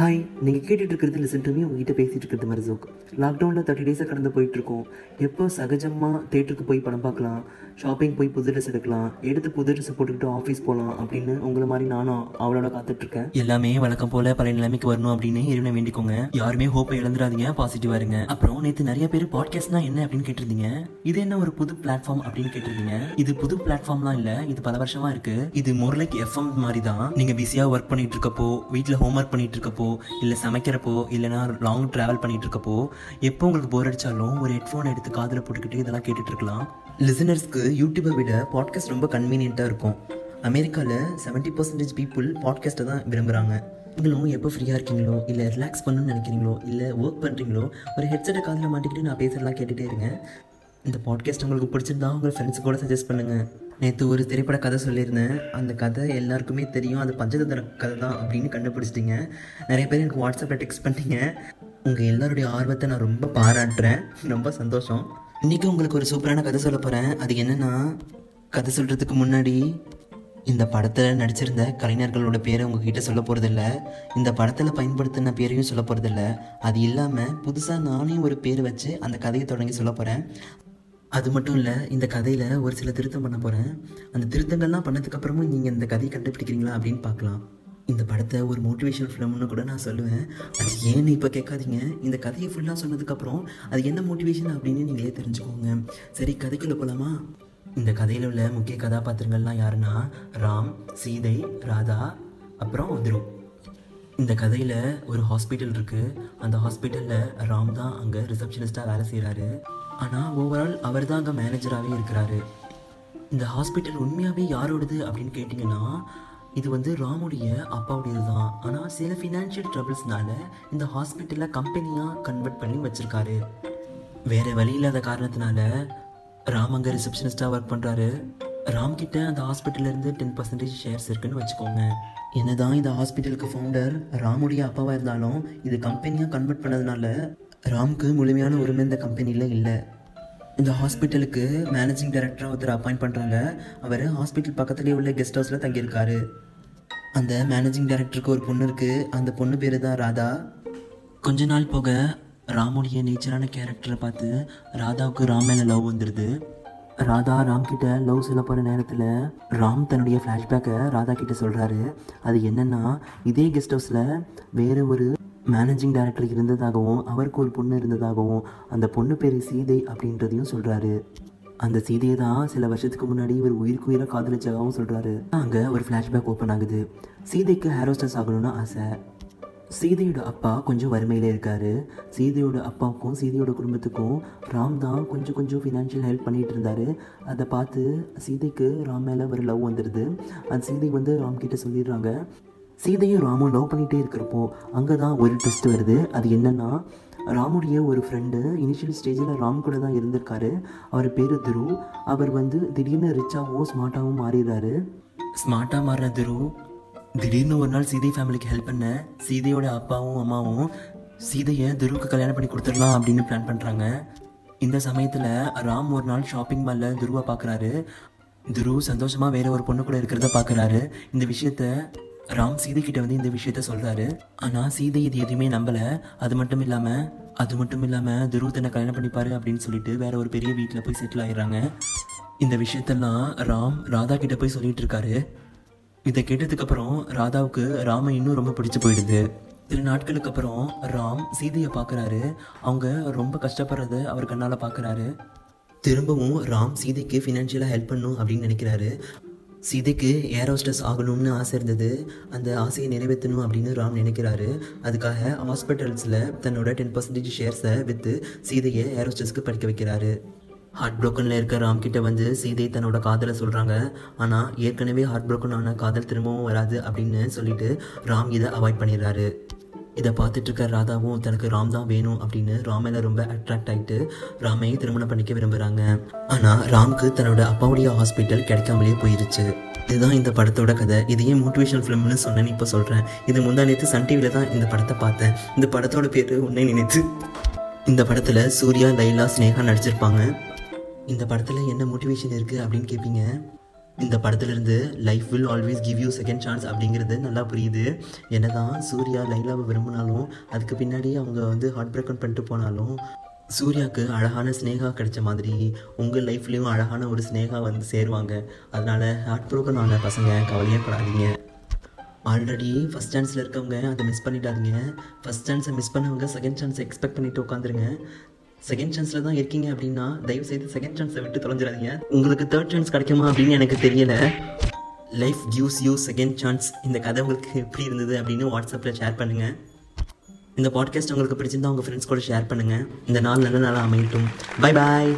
Hi நீங்கள் கேட்டுட்டு இருக்கிறது லிசன் டுமே உங்ககிட்ட பேசிகிட்டு இருக்கிறது மாதிரி ஜோக். லாக்டவுனில் தேர்ட்டி டேஸாக கடந்து போயிட்டுருக்கோம். எப்போ சகஜமாக தேட்டருக்கு போய் படம் பார்க்கலாம்? ஷாப்பிங் போய் புது ட்ரெஸ் எடுக்கலாம்? எடுத்து புது ட்ரெஸ் போட்டுக்கிட்டு ஆஃபீஸ் போகலாம் அப்படின்னு உங்களை மாதிரி நானும் அவளோட காத்துட்ருக்கேன் எல்லாமே வழக்கம் போல பழைய நிலைமைக்கு வரணும் அப்படின்னு இறைவனை வேண்டிக்கோங்க. யாருமே ஹோப்பை இழந்துடாதீங்க பாசிட்டிவாக இருங்க. அப்புறம் நேற்று நிறைய பேர் பாட்காஸ்ட்னா என்ன அப்படின்னு கேட்டிருந்தீங்க? இது என்ன ஒரு புது பிளாட்ஃபார்ம் அப்படின்னு கேட்டிருந்தீங்க? இது புது பிளாட்ஃபார்ம்லாம் இல்லை இது பல வருஷமாக இருக்கு. இது மோர் லைக் எஃப்எம் மாதிரி தான். நீங்கள் பிஸியாக ஒர்க் பண்ணிட்டு இருக்கப்போ வீட்டில் ஹோம்ஒர்க் பண்ணிட்டு இருக்கப்போ இல்லை சமைக்கிறப்போ இல்லைன்னா லாங் ட்ராவல் பண்ணிகிட்டு இருக்கப்போ எப்போ உங்களுக்கு போர் அடித்தாலும் ஒரு ஹெட்ஃபோன் எடுத்து காதில் போட்டுக்கிட்டு இதெல்லாம் கேட்டுட்ருக்கலாம் லிசனர்ஸ்க்கு யூடியூப்பை விட பாட்காஸ்ட் ரொம்ப கன்வீனியன்ட்டாக இருக்கும். அமெரிக்காவில் செவன்ட்டி பர்சன்டேஜ் பீப்புள் பாட்காஸ்ட்டை தான் விரும்புகிறாங்க நீங்களும் எப்போ ஃப்ரீயாக இருக்கீங்களோ இல்லை ரிலாக்ஸ் பண்ணணும்னு நினைக்கிறீங்களோ இல்லை ஒர்க் பண்ணுறீங்களோ ஒரு ஹெட்செட்டை காதில் மாட்டிக்கிட்டு நான் பேசுறதெல்லாம் கேட்டுகிட்டே இருங்க. இந்த பாட்காஸ்ட் உங்களுக்கு பிடிச்சிருந்தா உங்கள் ஃப்ரெண்ட்ஸ் கூட சஜஸ்ட் பண்ணுங்கள் நேற்று ஒரு திரைப்பட கதை சொல்லியிருந்தேன். அந்த கதை எல்லாருக்குமே தெரியும். அது பஞ்சதந்திர கதை தான் அப்படின்னு கண்டுபிடிச்சிட்டிங்க. நிறைய பேர் எனக்கு வாட்ஸ்அப்பில் டெக்ஸ்ட் பண்ணிட்டீங்க. உங்கள் எல்லாருடைய ஆர்வத்தை நான் ரொம்ப பாராட்டுறேன். ரொம்ப சந்தோஷம். இன்றைக்கி உங்களுக்கு ஒரு சூப்பரான கதை சொல்ல போகிறேன் அது என்னென்னா கதை சொல்கிறதுக்கு முன்னாடி இந்த படத்தில் நடிச்சிருந்த கலைஞர்களோட பேரை உங்ககிட்ட சொல்ல போகிறதில்ல இந்த படத்தில் பயன்படுத்தின பேரையும் சொல்ல போகிறதில்ல அது இல்லாமல் புதுசாக நானே ஒரு பேர் வச்சு அந்த கதையை தொடங்கி சொல்ல போகிறேன் அது மட்டும் இல்லை இந்த கதையில் ஒரு சில திருத்தம் பண்ண போகிறேன் அந்த திருத்தங்கள்லாம் பண்ணதுக்கப்புறமும் நீங்கள் இந்த கதையை கண்டுபிடிக்கிறீங்களா அப்படின்னு பார்க்கலாம். இந்த படத்தை ஒரு மோட்டிவேஷன் ஃபிலிம்னு கூட நான் சொல்லுவேன். அது ஏன்னு இப்போ கேட்காதீங்க. இந்த கதையை ஃபுல்லாக சொன்னதுக்கப்புறம் அது என்ன மோட்டிவேஷன் அப்படின்னு நீங்களே தெரிஞ்சுக்கோங்க. சரி கதைக்குள்ளே போகலாமா இந்த கதையில் உள்ள முக்கிய கதாபாத்திரங்கள்லாம் யாருன்னா ராம் சீதை ராதா அப்புறம் துரு. இந்த கதையில் ஒரு ஹாஸ்பிட்டல் இருக்குது அந்த ஹாஸ்பிட்டலில் ராம் தான் அங்கே ரிசப்ஷனிஸ்ட்டாக வேலை செய்கிறாரு ஆனால் ஓவரால் அவர் தான் அங்கே மேனேஜராகவே இருக்கிறாரு. இந்த ஹாஸ்பிட்டல் உண்மையாகவே யாரோடது அப்படின்னு கேட்டிங்கன்னா இது வந்து ராமுடைய அப்பாவுடையது தான். ஆனால் சில ஃபினான்ஷியல் ட்ரபிள்ஸ்னால இந்த ஹாஸ்பிட்டலை கம்பெனியாக கன்வெர்ட் பண்ணி வச்சுருக்காரு. வேறு வழி இல்லாத காரணத்தினால ராம் அங்கே ரிசப்ஷனிஸ்டாக ஒர்க் பண்ணுறாரு ராம் கிட்ட அந்த ஹாஸ்பிட்டல்ல இருந்து டென் பர்சன்டேஜ் ஷேர்ஸ் இருக்குன்னு வச்சுக்கோங்க. என்னதான் இந்த ஹாஸ்பிட்டலுக்கு ஃபவுண்டர் ராமுடைய அப்பாவாக இருந்தாலும் இது கம்பெனியாக கன்வெர்ட் பண்ணதுனால ராம்க்கு முழுமையான உரிமை இந்த கம்பெனியில் இல்லை. இந்த ஹாஸ்பிட்டலுக்கு மேனேஜிங் டைரக்டராக ஒருத்தர் அப்பாயிண்ட் பண்ணுறாங்க அவர் ஹாஸ்பிட்டல் பக்கத்துலேயே உள்ள கெஸ்ட் ஹவுஸில் தங்கியிருக்காரு. அந்த மேனேஜிங் டைரக்டருக்கு ஒரு பொண்ணு இருக்குது அந்த பொண்ணு பேர் தான் ராதா. கொஞ்ச நாள் போக ராமுடைய நேச்சரான கேரக்டரை பார்த்து ராதாவுக்கு ராம் மேலே லவ் வந்துடுது ராதா ராம் கிட்ட லவ் சொல்ல போகிற நேரத்தில் ராம் தன்னுடைய ஃப்ளாஷ்பேக்கை ராதா கிட்ட சொல்கிறாரு அது என்னென்னா இதே கெஸ்ட் ஹவுஸில் வேறு ஒரு மேனேஜிங் டைரக்டர் இருந்ததாகவும் அவருக்கு ஒரு பொண்ணு இருந்ததாகவும் அந்த பொண்ணு பேர் சீதை அப்படின்றதையும் சொல்கிறாரு அந்த சீதையை தான் சில வருஷத்துக்கு முன்னாடி இவர் உயிருக்கு உயிராக காதலிச்சதாகவும் சொல்கிறாரு அங்கே ஒரு ஃப்ளாஷ்பேக் ஓப்பன் ஆகுது. சீதைக்கு ஹேரோஸ்டர்ஸ் ஆகணும்னு ஆசை. சீதையோட அப்பா கொஞ்சம் வறுமையில் இருக்காரு. சீதையோட அப்பாவுக்கும் சீதையோட குடும்பத்துக்கும் ராம் தான் கொஞ்சம் கொஞ்சம் ஃபினான்ஷியல் ஹெல்ப் பண்ணிட்டு இருந்தாரு. அதை பார்த்து சீதைக்கு ராம் மேலே ஒரு லவ் வந்துடுது அந்த சீதை வந்து ராம் கிட்ட சொல்லிடுறாங்க. சீதையும் ராமும் லவ் பண்ணிகிட்டே இருக்கிறப்போ அங்கே தான் ஒரு ட்விஸ்ட் வருது. அது என்னென்னா ராமுடைய ஒரு ஃப்ரெண்டு இனிஷியல் ஸ்டேஜில் ராம் கூட தான் இருந்திருக்காரு. அவர் பேர் துரு. அவர் வந்து திடீர்னு ரிச்சாகவும் ஸ்மார்ட்டாகவும் மாறிடுறாரு. ஸ்மார்ட்டாக மாறின துரு திடீர்னு ஒரு நாள் சீதை ஃபேமிலிக்கு ஹெல்ப் பண்ண சீதையோட அப்பாவும் அம்மாவும் சீதையை துருவுக்கு கல்யாணம் பண்ணி கொடுத்துடலாம் அப்படின்னு பிளான் பண்ணுறாங்க இந்த சமயத்தில் ராம் ஒரு நாள் ஷாப்பிங் மாலில் துருவை பார்க்குறாரு துரு சந்தோஷமாக வேற ஒரு பொண்ணு கூட இருக்கிறத பார்க்குறாரு இந்த விஷயத்த ராம் சீதை கிட்ட வந்து இந்த விஷயத்த சொல்றாரு. ஆனா சீதை இது எதுவுமே நம்பல. அது மட்டும் இல்லாம அது மட்டும் இல்லாம துருவ தன்னை கல்யாணம் பண்ணிப்பாரு அப்படின்னு சொல்லிட்டு வேற ஒரு பெரிய வீட்டில் போய் செட்டில் ஆயிடுறாங்க. இந்த விஷயத்தெல்லாம் ராம் ராதா கிட்ட போய் சொல்லிட்டு இருக்காரு. இதை கேட்டதுக்கு அப்புறம் ராதாவுக்கு ராம இன்னும் ரொம்ப பிடிச்சு போயிடுது. சில நாட்களுக்கு அப்புறம் ராம் சீதையை பார்க்குறாரு அவங்க ரொம்ப கஷ்டப்படுறத அவர் கண்ணால் பார்க்குறாரு திரும்பவும் ராம் சீதைக்கு ஃபினான்ஷியலாக ஹெல்ப் பண்ணும் அப்படின்னு நினைக்கிறாரு. சீதைக்கு ஏர் ஹோஸ்டஸ் ஆகணும்னு ஆசை இருந்தது. அந்த ஆசையை நிறைவேற்றணும் அப்படின்னு ராம் நினைக்கிறாரு. அதுக்காக ஹாஸ்பிட்டல்ஸில் தன்னோட டென் பர்சன்டேஜ் ஷேர்ஸை விற்று சீதையை ஏர் ஹோஸ்டஸ்க்கு படிக்க வைக்கிறாரு. ஹார்ட் ப்ரோக்கனில் இருக்க ராம் கிட்ட வந்து சீதை தன்னோட காதலை சொல்கிறாங்க ஆனால் ஏற்கனவே ஹார்ட் ப்ரோக்கன் ஆன காதல் திரும்பவும் வராது அப்படின்னு சொல்லிட்டு ராம் இதை அவாய்ட் பண்ணிடுறாரு. இதை பார்த்துட்டு இருக்க ராதாவும் தனக்கு ராம் தான் வேணும் அப்படின்னு ராமேல ரொம்ப அட்ராக்ட் ஆகிட்டு ராமையை திருமணம் பண்ணிக்க விரும்புகிறாங்க ஆனால் ராம்க்கு தன்னோட அப்பாவுடைய ஹாஸ்பிட்டல் கிடைக்காமலே போயிருச்சு. இதுதான் இந்த படத்தோட கதை. இதையே மோட்டிவேஷனல் ஃபிலிம்னு சொன்னேன்னு இப்போ சொல்கிறேன் இது முந்தா நேற்று சன் டிவியில் தான் இந்த படத்தை பார்த்தேன். இந்த படத்தோட பேர் உன்னை நினைத்து. இந்த படத்தில் சூர்யா லைலா ஸ்னேகா நடிச்சிருப்பாங்க. இந்த படத்தில் என்ன மோட்டிவேஷன் இருக்குது அப்படின்னு கேட்பீங்க இந்த படத்துலேருந்து life will always give you second chance அப்படிங்கிறது நல்லா புரியுது. என்னதான் சூர்யா லைலாவை விரும்பினாலும் அதுக்கு பின்னாடி அவங்க வந்து ஹார்ட் பிரேக் பண்ணிட்டு போனாலும் சூர்யாவுக்கு அழகான ஸ்னேகா கிடைச்ச மாதிரி உங்கள் லைஃப்லேயும் அழகான ஒரு ஸ்னேகா வந்து சேருவாங்க. அதனால் ஹார்ட் ப்ரோக்கன் ஆன பசங்க கவலையே படாதீங்க ஆல்ரெடி ஃபஸ்ட் சான்ஸில் இருக்கவங்க அதை மிஸ் பண்ணிடாதீங்க. ஃபஸ்ட் சான்ஸை மிஸ் பண்ணவங்க செகண்ட் சான்ஸை எக்ஸ்பெக்ட் பண்ணிட்டு உட்காந்துருங்க. செகண்ட் சான்ஸில் தான் இருக்கீங்க அப்படின்னா தயவு செய்து செகண்ட் சான்ஸை விட்டு தொலைஞ்சிடாதீங்க. உங்களுக்கு தேர்ட் சான்ஸ் கிடைக்குமா அப்படின்னு எனக்கு தெரியல. Life gives you second chance இந்த கதை உங்களுக்கு எப்படி இருந்தது அப்படின்னு வாட்ஸ்அப்பில் ஷேர் பண்ணுங்கள் இந்த பாட்காஸ்ட் உங்களுக்கு பிடிச்சிருந்தா உங்கள் ஃப்ரெண்ட்ஸ் கூட ஷேர் பண்ணுங்கள் இந்த நாள் நல்ல நாளாக அமையட்டும். Bye bye